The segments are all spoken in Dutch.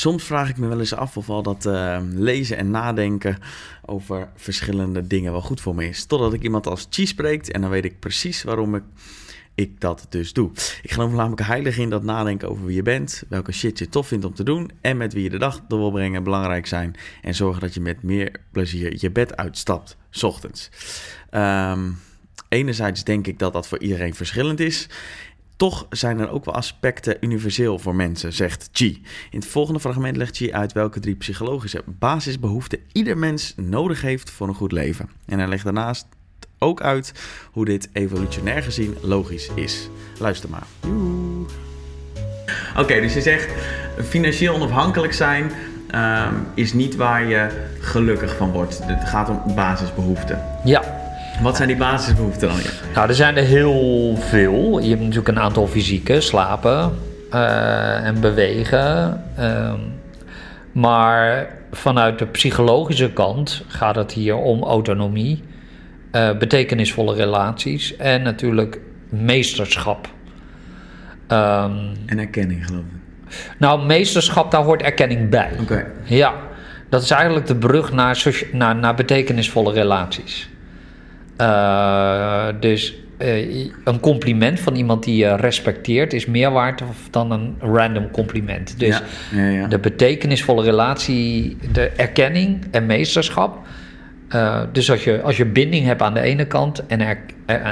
Soms vraag ik me wel eens af of al dat uh, lezen en nadenken over verschillende dingen wel goed voor me is. Totdat ik iemand als Chi spreekt en dan weet ik precies waarom ik, ik dat dus doe. Ik geloof namelijk heilig in dat nadenken over wie je bent, welke shit je tof vindt om te doen en met wie je de dag door wil brengen belangrijk zijn. En zorgen dat je met meer plezier je bed uitstapt, s ochtends. Um, enerzijds denk ik dat dat voor iedereen verschillend is. Toch zijn er ook wel aspecten universeel voor mensen, zegt Chi. In het volgende fragment legt Chi uit welke drie psychologische basisbehoeften ieder mens nodig heeft voor een goed leven. En hij legt daarnaast ook uit hoe dit evolutionair gezien logisch is. Luister maar. Oké, dus je zegt financieel onafhankelijk zijn um, is niet waar je gelukkig van wordt. Het gaat om basisbehoeften. Ja, wat zijn die basisbehoeften dan? Nou, er zijn er heel veel. Je hebt natuurlijk een aantal fysieke, slapen uh, en bewegen. Uh, maar vanuit de psychologische kant gaat het hier om autonomie, uh, betekenisvolle relaties en natuurlijk meesterschap. Um, en erkenning, geloof ik. Nou, meesterschap, daar hoort erkenning bij. Oké. Ja, dat is eigenlijk de brug naar, naar, naar betekenisvolle relaties. Uh, dus uh, een compliment van iemand die je respecteert is meer waard dan een random compliment. Dus ja, ja, ja. de betekenisvolle relatie, de erkenning en meesterschap. Uh, dus als je, als je binding hebt aan de ene kant en, er,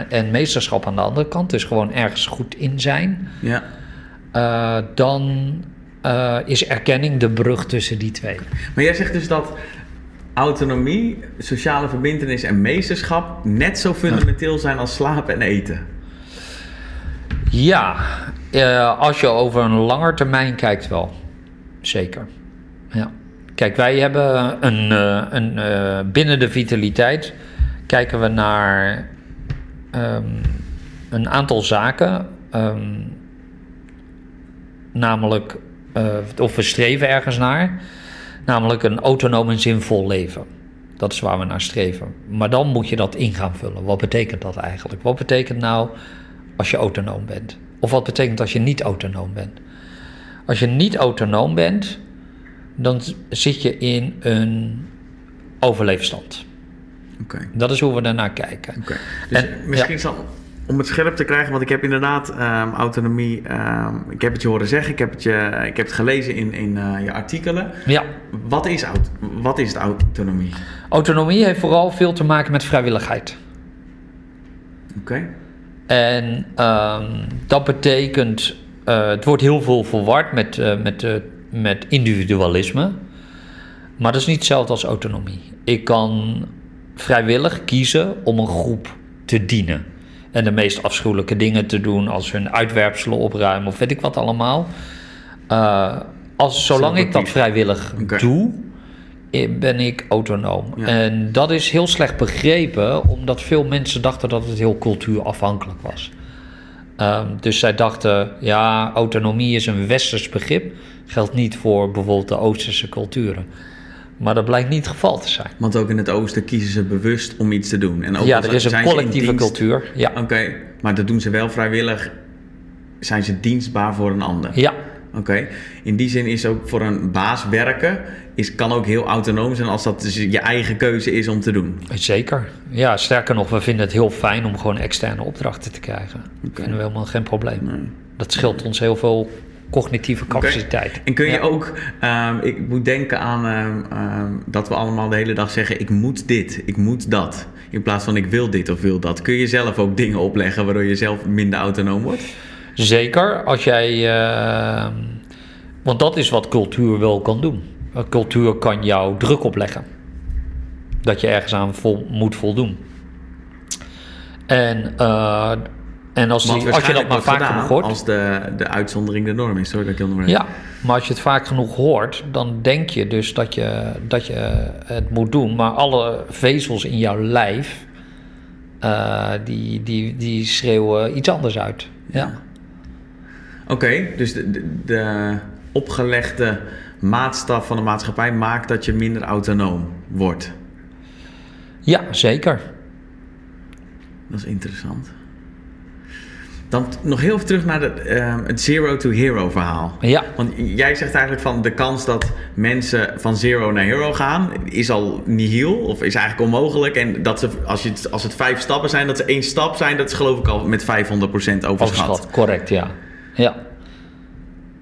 en meesterschap aan de andere kant, dus gewoon ergens goed in zijn, ja. dan is erkenning de brug tussen die twee. Maar jij zegt dus dat autonomie, sociale verbindenis en meesterschap net zo fundamenteel zijn als slapen en eten? Ja, uh, als je over een langer termijn kijkt wel. Zeker. Ja. Kijk, wij hebben een, uh, een uh, binnen de vitaliteit kijken we naar um, een aantal zaken. Um, namelijk, of we streven ergens naar. Namelijk een autonoom en zinvol leven. Dat is waar we naar streven. Maar dan moet je dat in gaan vullen. Wat betekent dat eigenlijk? Wat betekent nou als je autonoom bent? Of wat betekent als je niet autonoom bent? Als je niet autonoom bent, dan zit je in een overleefstand. Okay. Dat is hoe we daarnaar kijken. Okay. Dus en, misschien ja. zal om het scherp te krijgen, want ik heb inderdaad um, autonomie. Um, ik heb het je horen zeggen, ik heb het, je, ik heb het gelezen in, in uh, je artikelen. Ja. Wat is, wat is het autonomie? Autonomie heeft vooral veel te maken met vrijwilligheid. Oké. Okay. En um, dat betekent, uh, het wordt heel veel verward met, uh, met, met individualisme. Maar dat is niet hetzelfde als autonomie. Ik kan vrijwillig kiezen om een groep te dienen en de meest afschuwelijke dingen te doen als hun uitwerpselen opruimen of weet ik wat allemaal. Uh, als, zolang ik dat vrijwillig okay. doe, ben ik autonoom. Ja. En dat is heel slecht begrepen, omdat veel mensen dachten dat het heel cultuurafhankelijk was. Um, dus zij dachten, ja, autonomie is een westers begrip, geldt niet voor bijvoorbeeld de Oosterse culturen. Maar dat blijkt niet het geval te zijn. Want ook in het oosten kiezen ze bewust om iets te doen. En ook ja, er is een collectieve cultuur. Ja. Oké, okay, maar dat doen ze wel vrijwillig. Zijn ze dienstbaar voor een ander? Ja. Oké, okay. in die zin is ook voor een baas werken... Is, kan ook heel autonoom zijn als dat dus je eigen keuze is om te doen. Zeker. Ja, sterker nog, we vinden het heel fijn om gewoon externe opdrachten te krijgen. Okay. Dat vinden we helemaal geen probleem. Nee. Dat scheelt ons heel veel cognitieve capaciteit. Okay. En kun je ja. ook, um, ik moet denken aan um, um, dat we allemaal de hele dag zeggen: ik moet dit, ik moet dat. In plaats van ik wil dit of wil dat. Kun je zelf ook dingen opleggen waardoor je zelf minder autonoom wordt? Zeker, als jij. Uh, want dat is wat cultuur wel kan doen. Cultuur kan jou druk opleggen. Dat je ergens aan vol, moet voldoen. En uh, en als, die, als je dat maar vaak genoeg hoort. Als de, de uitzondering de norm is, sorry dat ik heel Ja, maar als je het vaak genoeg hoort, dan denk je dus dat je, dat je het moet doen. Maar alle vezels in jouw lijf, uh, die, die, die schreeuwen iets anders uit. Ja. ja. Oké, okay, dus de, de, de opgelegde maatstaf van de maatschappij maakt dat je minder autonoom wordt. Ja, zeker. Dat is interessant. Dan nog heel even terug naar de, ehm, het zero to hero verhaal. Ja, Want jij zegt eigenlijk van de kans dat mensen van zero naar hero gaan, is al nihil of is eigenlijk onmogelijk. En dat ze, als, je, het- als het vijf stappen zijn, dat ze één stap zijn, dat is geloof ik al met 500% overschat. overschat. Correct, ja. Ja.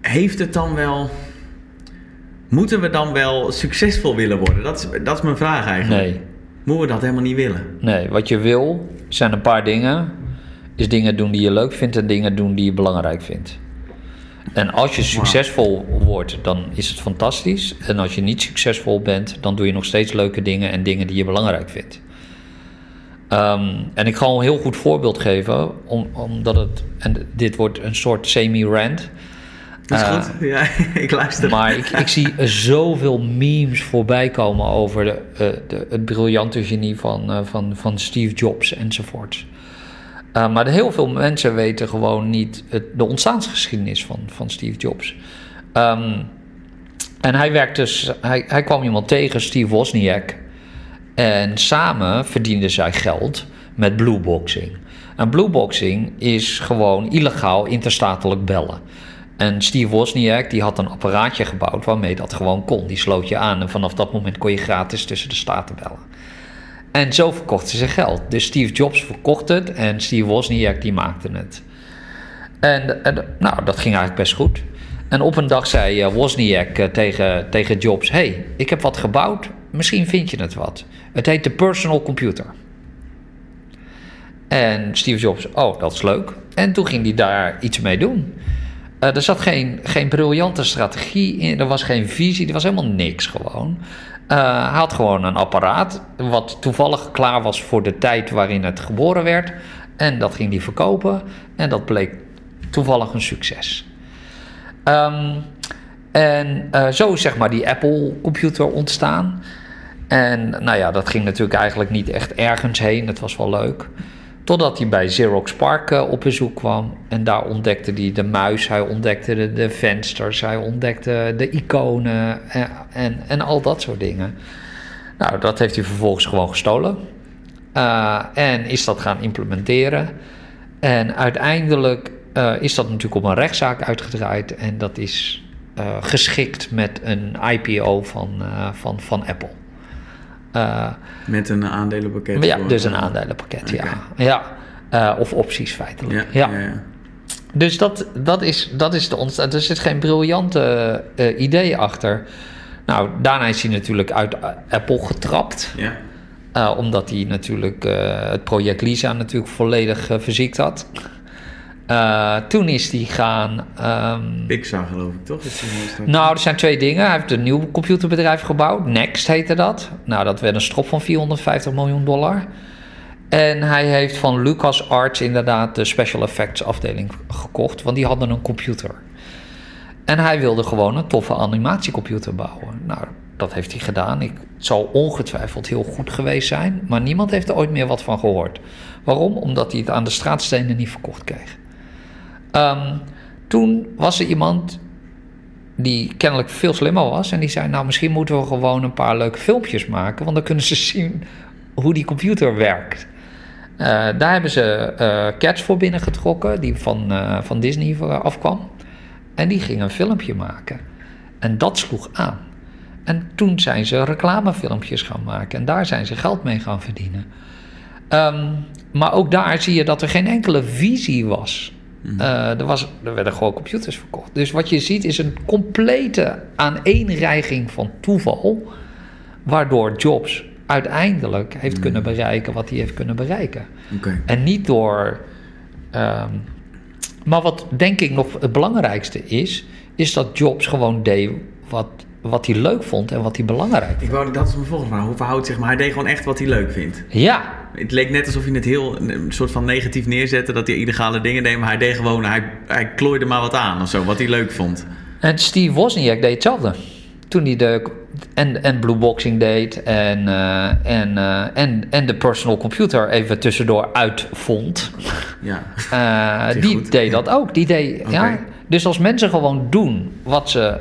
Heeft het dan wel. Moeten we dan wel succesvol willen worden? Dat is, dat is mijn vraag eigenlijk. Nee. Moeten we dat helemaal niet willen? Nee, wat je wil zijn een paar dingen. Is dingen doen die je leuk vindt en dingen doen die je belangrijk vindt. En als je succesvol wordt, dan is het fantastisch. En als je niet succesvol bent, dan doe je nog steeds leuke dingen en dingen die je belangrijk vindt. Ehm, en ik ga een heel goed voorbeeld geven, om, omdat het, en dit wordt een soort semi-rant. Dat is Eh, goed. Ja, ik luister. Maar ik, ik zie zoveel memes voorbij komen over de, eh, de, het briljante genie van, eh, van, van Steve Jobs enzovoort. Eh, maar heel veel mensen weten gewoon niet de ontstaansgeschiedenis van, van Steve Jobs. Ehm, en hij, werkte, dus, hij, hij kwam iemand tegen, Steve Wozniak. En samen verdienden zij geld met blueboxing. En blueboxing is gewoon illegaal interstatelijk bellen. En Steve Wozniak die had een apparaatje gebouwd waarmee dat gewoon kon. Die sloot je aan en vanaf dat moment kon je gratis tussen de staten bellen. En zo verkochten ze geld. Dus Steve Jobs verkocht het en Steve Wozniak die maakte het. En, en nou, dat ging eigenlijk best goed. En op een dag zei eh, Wozniak eh, tegen, tegen Jobs: hey, ik heb wat gebouwd. Misschien vind je het wat. Het heet de personal computer. En Steve Jobs, oh, dat is leuk. En toen ging hij daar iets mee doen. Eh, er zat geen, geen briljante strategie in, er was geen visie, er was helemaal niks gewoon. Hij had gewoon een apparaat wat toevallig klaar was voor de tijd waarin het geboren werd. En dat ging hij verkopen en dat bleek toevallig een succes. Ehm, en eh, zo is zeg maar die Apple-computer ontstaan. En nou ja, dat ging natuurlijk eigenlijk niet echt ergens heen. Het was wel leuk. Totdat hij bij Xerox Park eh, op bezoek kwam. En daar ontdekte hij de muis, hij ontdekte de, de vensters, hij ontdekte de iconen en, en, en al dat soort dingen. Nou, dat heeft hij vervolgens gewoon gestolen. Uh, en is dat gaan implementeren. En uiteindelijk is dat natuurlijk op een rechtszaak uitgedraaid. En dat is geschikt met een IPO van, van, van Apple. Uh, Met een aandelenpakket? Ja, dus een aandelenpakket, okay. ja. ja. Uh, of opties feitelijk. Ja, ja. ja, Dus dat, dat, is, dat is de ontstaan. Er zit geen briljante uh, idee achter. Nou, daarna is hij natuurlijk uit Apple getrapt. Ja. omdat hij natuurlijk het project Lisa natuurlijk volledig verziekt had. Uh, toen is hij gaan. Um, Pixar, geloof ik, toch? nou, er zijn twee dingen. Hij heeft een nieuw computerbedrijf gebouwd. Next heette dat. Nou, dat werd een strop van 450 miljoen dollar. En hij heeft van LucasArts inderdaad de special effects afdeling gekocht, want die hadden een computer. En hij wilde gewoon een toffe animatiecomputer bouwen. Nou, dat heeft hij gedaan. Ik, het zal ongetwijfeld heel goed geweest zijn, maar niemand heeft er ooit meer wat van gehoord. Waarom? Omdat hij het aan de straatstenen niet verkocht kreeg. Um, toen was er iemand die kennelijk veel slimmer was. En die zei, nou misschien moeten we gewoon een paar leuke filmpjes maken. Want dan kunnen ze zien hoe die computer werkt. Uh, daar hebben ze uh, Cats voor binnengetrokken, die van, uh, van Disney afkwam. En die ging een filmpje maken. En dat sloeg aan. En toen zijn ze reclamefilmpjes gaan maken. En daar zijn ze geld mee gaan verdienen. Um, maar ook daar zie je dat er geen enkele visie was. Uh, er, was, er werden gewoon computers verkocht. Dus wat je ziet is een complete aaneenreiging van toeval. Waardoor Jobs uiteindelijk heeft mm. kunnen bereiken wat hij heeft kunnen bereiken. Okay. En niet door. Um, maar wat denk ik nog het belangrijkste is, is dat Jobs gewoon deed wat, wat hij leuk vond en wat hij belangrijk vond. Ik wou, dat is mijn volgende vraag. Hoe verhoudt zich, maar hij deed gewoon echt wat hij leuk vindt. Ja, het leek net alsof hij het heel een soort van negatief neerzette. Dat hij illegale dingen deed. Maar hij deed gewoon, hij, hij klooide maar wat aan of zo. Wat hij leuk vond. En Steve Wozniak deed hetzelfde. Toen hij de. En, en Blue Boxing deed. En, uh, en, uh, en, en de personal computer even tussendoor uitvond. Ja. Uh, die goed. deed dat ook. Die deed, okay. ja, dus als mensen gewoon doen wat ze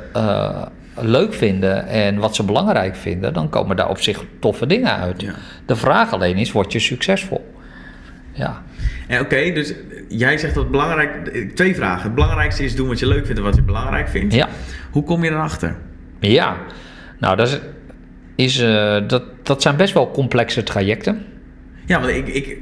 leuk vinden en wat ze belangrijk vinden, dan komen daar op zich toffe dingen uit. Ja. De vraag alleen is: word je succesvol? Ja. En oké, dus jij zegt dat belangrijk... Twee vragen. Het belangrijkste is doen wat je leuk vindt en wat je belangrijk vindt. Ja. Hoe kom je erachter? Ja, nou, dat, is, is, eh, dat, dat zijn best wel complexe trajecten. Ja, want ik, ik,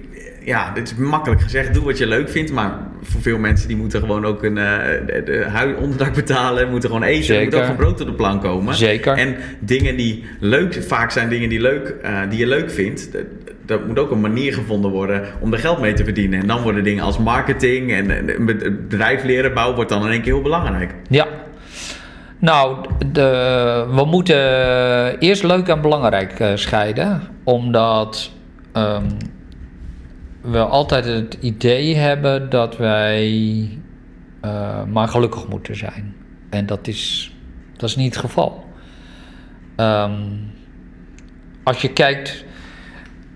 ja, dit is makkelijk gezegd. Doe wat je leuk vindt. Maar voor veel mensen die moeten gewoon ook een uh, de, de hui- onderdak betalen. Moeten gewoon eten. Er moet ook gewoon brood op de plank komen. Zeker. En dingen die leuk... Vaak zijn dingen die, leuk, eh, die je leuk vindt. Dat- moet ook een manier gevonden worden om er geld mee te verdienen. En dan worden dingen als marketing en bedrijf leren bouwen... wordt dan in één keer heel belangrijk. Ja. Nou, de, we moeten eerst leuk en belangrijk eh, scheiden. Omdat ehm, we altijd het idee hebben dat wij eh, maar gelukkig moeten zijn. En dat is, dat is niet het geval. Ehm, als je kijkt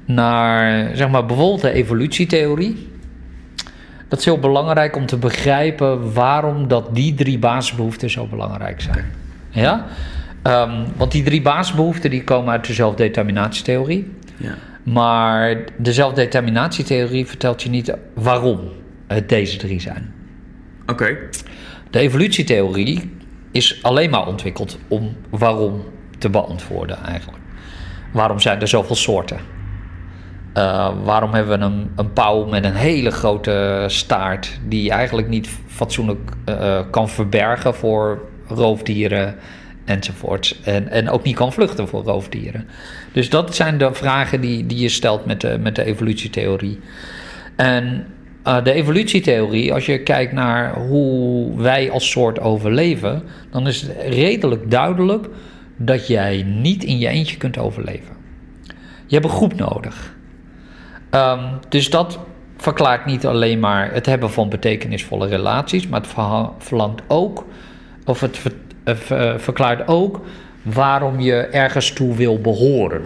naar, zeg maar, bijvoorbeeld de evolutietheorie. Dat is heel belangrijk om te begrijpen waarom dat die drie basisbehoeften zo belangrijk zijn. Ja? Ehm, want die drie basisbehoeften die komen uit de zelfdeterminatietheorie. Ja. Maar de zelfdeterminatietheorie vertelt je niet waarom het deze drie zijn. Oké. De evolutietheorie is alleen maar ontwikkeld om waarom te beantwoorden eigenlijk. Waarom zijn er zoveel soorten? Uh, waarom hebben we een, een pauw met een hele grote staart die eigenlijk niet fatsoenlijk uh, kan verbergen voor roofdieren enzovoorts. En, en ook niet kan vluchten voor roofdieren. Dus dat zijn de vragen die, die je stelt met de, met de evolutietheorie. En uh, de evolutietheorie, als je kijkt naar hoe wij als soort overleven, dan is het redelijk duidelijk dat jij niet in je eentje kunt overleven. Je hebt een groep nodig. Um, dus dat verklaart niet alleen maar het hebben van betekenisvolle relaties, maar het verlangt ook, of het uh, verklaart ook waarom je ergens toe wil behoren.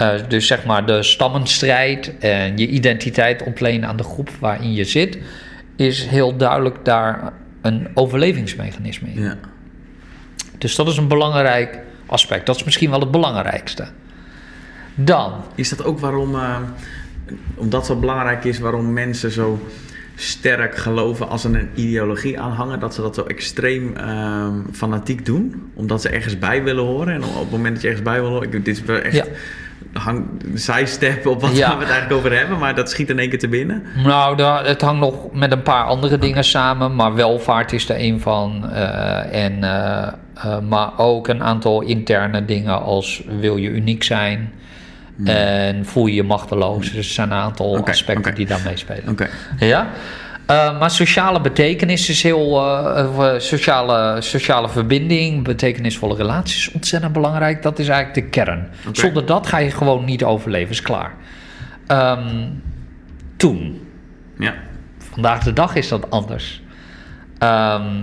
Uh, dus zeg maar de stammenstrijd en je identiteit ontlenen aan de groep waarin je zit, is heel duidelijk daar een overlevingsmechanisme in. Ja. Dus dat is een belangrijk aspect. Dat is misschien wel het belangrijkste. Dan. Is dat ook waarom, uh, omdat zo belangrijk is, waarom mensen zo sterk geloven als ze een ideologie aanhangen, dat ze dat zo extreem uh, fanatiek doen? Omdat ze ergens bij willen horen. En op het moment dat je ergens bij wil horen, ik, dit is wel echt. Ja. Hang, zijstep op wat Ja. we het eigenlijk over hebben, maar dat schiet in één keer te binnen. Nou, da- het hangt nog met een paar andere dingen samen, maar welvaart is er een van. eh, en, eh, eh, maar ook een aantal interne dingen als wil je uniek zijn en voel je je machteloos. Dus er zijn een aantal aspecten die daar meespelen. Oké. Ja? Eh, maar sociale betekenis is heel. eh, eh, sociale, sociale verbinding, betekenisvolle relaties is ontzettend belangrijk. Dat is eigenlijk de kern. Zonder dat ga je gewoon niet overleven, is klaar. Ehm, toen. Ja. Vandaag de dag is dat anders. Ehm,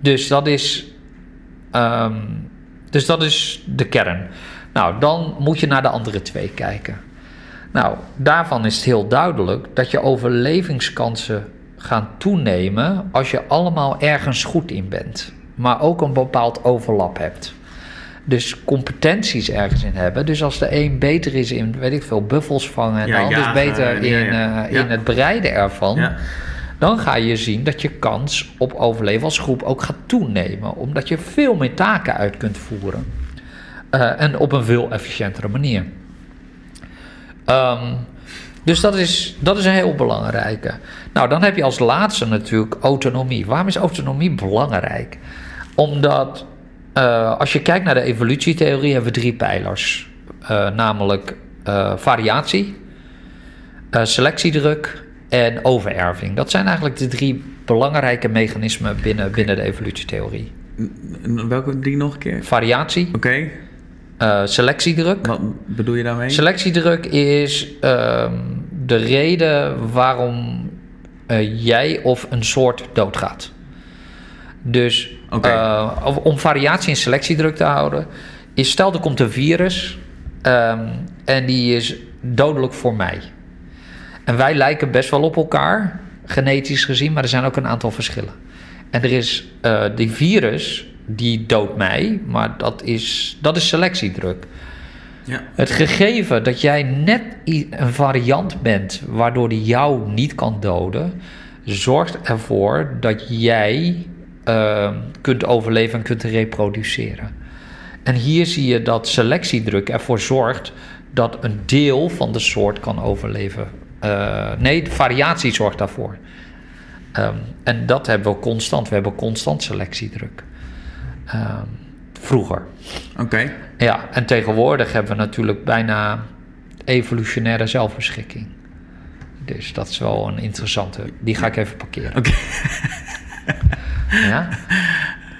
dus dat is. ehm, dus dat is de kern. Nou, dan moet je naar de andere twee kijken. Nou, daarvan is het heel duidelijk dat je overlevingskansen gaan toenemen als je allemaal ergens goed in bent, maar ook een bepaald overlap hebt. Dus competenties ergens in hebben. Dus als de een beter is in, weet ik veel, buffels vangen en Ja, de ander is beter ja, in, ja. eh, in het bereiden ervan, dan ga je zien dat je kans op overleven als groep ook gaat toenemen. Omdat je veel meer taken uit kunt voeren. Eh, en op een veel efficiëntere manier. Ehm, dus dat is, dat is een heel belangrijke. Nou, dan heb je als laatste natuurlijk autonomie. Waarom is autonomie belangrijk? Omdat eh, als je kijkt naar de evolutietheorie hebben we drie pijlers. Eh, namelijk variatie, selectiedruk en overerving. Dat zijn eigenlijk de drie belangrijke mechanismen binnen, binnen de evolutietheorie. Welke drie nog een keer? Variatie, Oké. Eh, selectiedruk. Wat bedoel je daarmee? Selectiedruk is ehm, de reden waarom eh, jij of een soort doodgaat. Dus eh, om- variatie en selectiedruk te houden, is stel er komt een virus ehm, en die is dodelijk voor mij. En wij lijken best wel op elkaar, genetisch gezien, maar er zijn ook een aantal verschillen. En er is die virus, die doodt mij, maar dat is, dat is selectiedruk. Ja. Het gegeven dat jij net een variant bent waardoor die jou niet kan doden, zorgt ervoor dat jij eh, kunt overleven en kunt reproduceren. En hier zie je dat selectiedruk ervoor zorgt dat een deel van de soort kan overleven. Eh, nee, de variatie zorgt daarvoor. Ehm, en dat hebben we constant. We hebben constant selectiedruk. Ehm, vroeger. Oké. Ja, en tegenwoordig hebben we natuurlijk bijna evolutionaire zelfbeschikking. Dus dat is wel een interessante. Die ga ik even parkeren. Oké. Ja?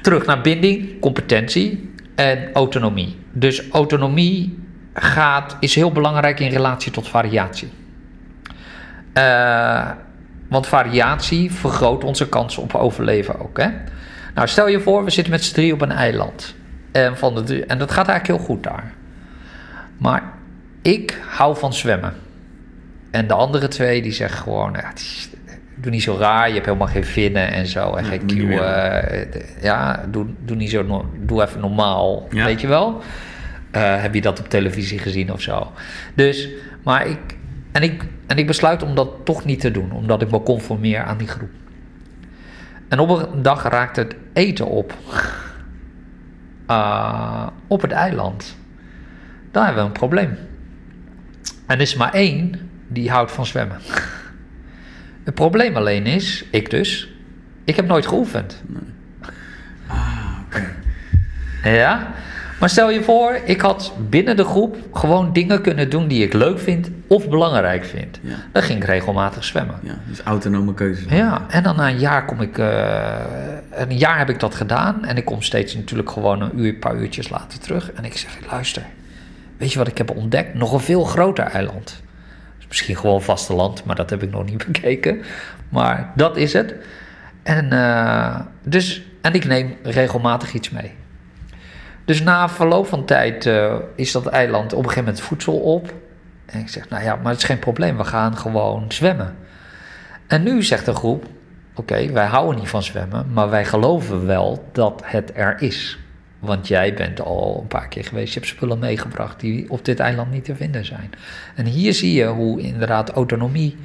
Terug naar binding, competentie en autonomie. Dus autonomie gaat, is heel belangrijk in relatie tot variatie. Eh, want variatie vergroot onze kans op overleven ook. Hè? Nou, stel je voor, we zitten met z'n drie op een eiland. En, van de drie, en dat gaat eigenlijk heel goed daar. Maar ik hou van zwemmen. En de andere twee die zeggen gewoon, ja, het is- doe niet zo raar, je hebt helemaal geen vinnen en zo. En Ja, geen kieuwen. Eh, ja, doe, doe niet zo, doe even normaal, Ja. weet je wel. Eh, heb je dat op televisie gezien of zo? Dus, maar ik en, ik, en ik besluit om dat toch niet te doen, omdat ik me conformeer aan die groep. En op een dag raakt het eten op. Ah, op het eiland. Dan hebben we een probleem. En er is maar één die houdt van zwemmen. Het probleem alleen is, ik dus, ik heb nooit geoefend. Ah, oké. Ja? Maar stel je voor, ik had binnen de groep gewoon dingen kunnen doen die ik leuk vind of belangrijk vind. Ja. Dan ging ik regelmatig zwemmen. Ja, dus autonome keuzes. Ja, en dan na een jaar kom ik. eh, een jaar heb ik dat gedaan. En ik kom steeds natuurlijk gewoon een uur, een paar uurtjes later terug. En ik zeg: luister, weet je wat ik heb ontdekt? Nog een veel groter eiland. Dus misschien gewoon vasteland, maar dat heb ik nog niet bekeken. Maar dat is het. En, eh, dus, en ik neem regelmatig iets mee. Dus na verloop van tijd eh, is dat eiland op een gegeven moment voedsel op. En ik zeg, nou ja, maar het is geen probleem, we gaan gewoon zwemmen. En nu zegt de groep, oké, wij houden niet van zwemmen, maar wij geloven wel dat het er is. Want jij bent al een paar keer geweest, je hebt spullen meegebracht die op dit eiland niet te vinden zijn. En hier zie je hoe inderdaad autonomie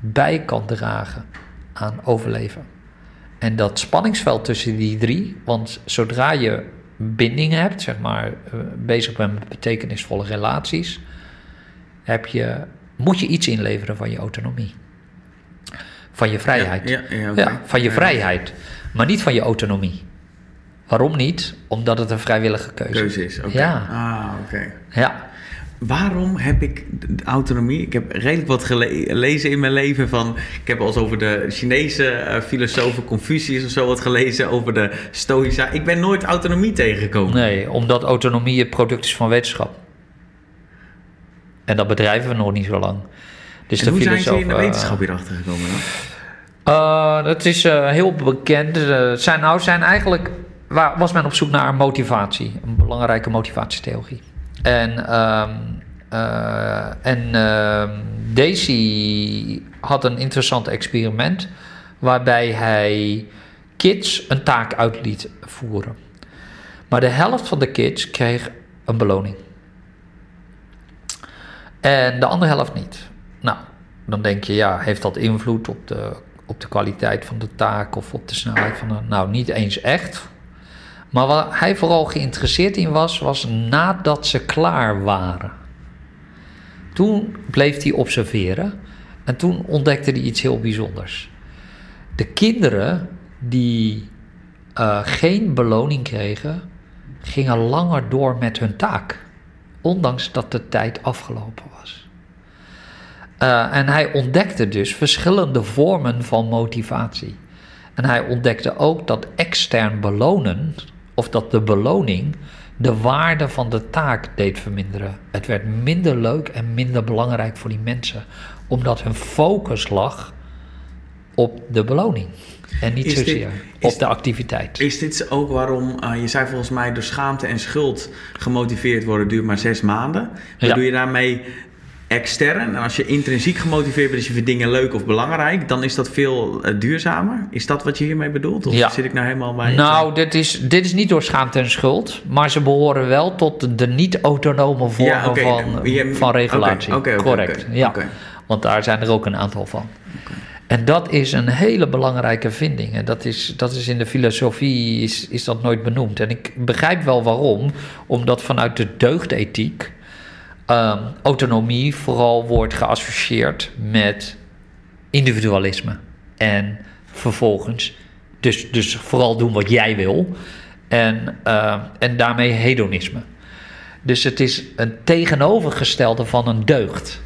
bij kan dragen aan overleven. En dat spanningsveld tussen die drie, want zodra je binding hebt, zeg maar, eh, bezig bent met betekenisvolle relaties, heb je, moet je iets inleveren van je autonomie. Van je vrijheid. Ja, ja, van je vrijheid, maar niet van je autonomie. Waarom niet? Omdat het een vrijwillige keuze, Keuze is. Oké. Ja. Ah, oké. Ja, Waarom heb ik de de autonomie? Ik heb redelijk wat gele- gelezen in mijn leven van. Ik heb al eens over de Chinese eh, filosofen Confucius of zo wat gelezen over de Stoïca. Ik ben nooit autonomie tegengekomen. nee, omdat autonomie het product is van wetenschap. En dat bedrijven we nog niet zo lang. Dus en hoe zijn ze in de eh, wetenschap hierachter gekomen dan? Uh, dat is eh, heel bekend. Uh, zijn, nou, zijn eigenlijk waar, was men op zoek naar motivatie, een belangrijke motivatietheorie. En, ehm uh, en uh, Daisy had een interessant experiment waarbij hij kids een taak uit liet voeren. Maar de helft van de kids kreeg een beloning. En de andere helft niet. Nou, dan denk je, ja, heeft dat invloed op de, op de kwaliteit van de taak of op de snelheid van de. Nou, niet eens echt. Maar waar hij vooral geïnteresseerd in was, was nadat ze klaar waren. Toen bleef hij observeren en toen ontdekte hij iets heel bijzonders. De kinderen die uh, geen beloning kregen, gingen langer door met hun taak, ondanks dat de tijd afgelopen was. Uh, en hij ontdekte dus verschillende vormen van motivatie. En hij ontdekte ook dat extern belonen, of dat de beloning, de waarde van de taak deed verminderen. Het werd minder leuk en minder belangrijk voor die mensen, omdat hun focus lag op de beloning. En niet Is zozeer op de activiteit. Is dit ook waarom, eh, je zei volgens mij, door schaamte en schuld gemotiveerd worden duurt maar zes maanden? Ja. Bedoel je daarmee extern. En als je intrinsiek gemotiveerd bent, dus je vindt dingen leuk of belangrijk, dan is dat veel eh, duurzamer. Is dat wat je hiermee bedoelt? Of Ja. zit ik nou helemaal bij? Nou, dit is, dit is niet door schaamte en schuld, maar ze behoren wel tot de, niet-autonome vormen Ja, van, Je- van regulatie. Correct, ja. Want daar zijn er ook een aantal van. En dat is een hele belangrijke vinding. En dat is, dat is in de filosofie is, is dat nooit benoemd. En ik begrijp wel waarom. Omdat vanuit de deugdethiek ehm, autonomie vooral wordt geassocieerd met individualisme. En vervolgens dus, dus vooral doen wat jij wil. En, eh, en daarmee hedonisme. Dus het is een tegenovergestelde van een deugd.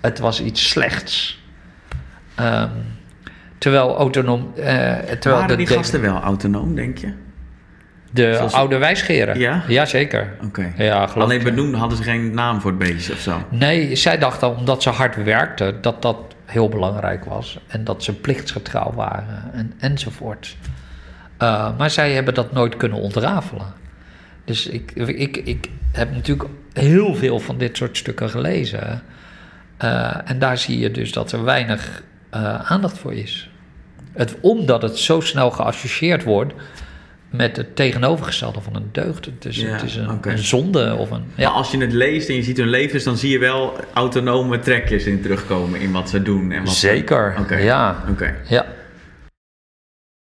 Het was iets slechts. Ehm, terwijl autonoom. eh terwijl Waren die de, gasten wel autonoom, denk je? De zoals- oude wijsgeren. Ja? Jazeker. Oké. Ja, Alleen benoemd hadden ze geen naam voor het beestje of zo. Nee, zij dachten omdat ze hard werkten dat dat heel belangrijk was. En dat ze plichtsgetrouw waren en, enzovoort. Eh, maar zij hebben dat nooit kunnen ontrafelen. Dus ik, ik, ik heb natuurlijk heel veel van dit soort stukken gelezen. Eh, en daar zie je dus dat er weinig eh, aandacht voor is. Het, omdat het zo snel geassocieerd wordt met het tegenovergestelde van een deugd. Het is, Ja, het is een, een zonde of een... Maar als je het leest en je ziet hun levens, dan zie je wel autonome trekjes in terugkomen in wat ze doen. En wat ze- Zeker, ja. Oké. Ja,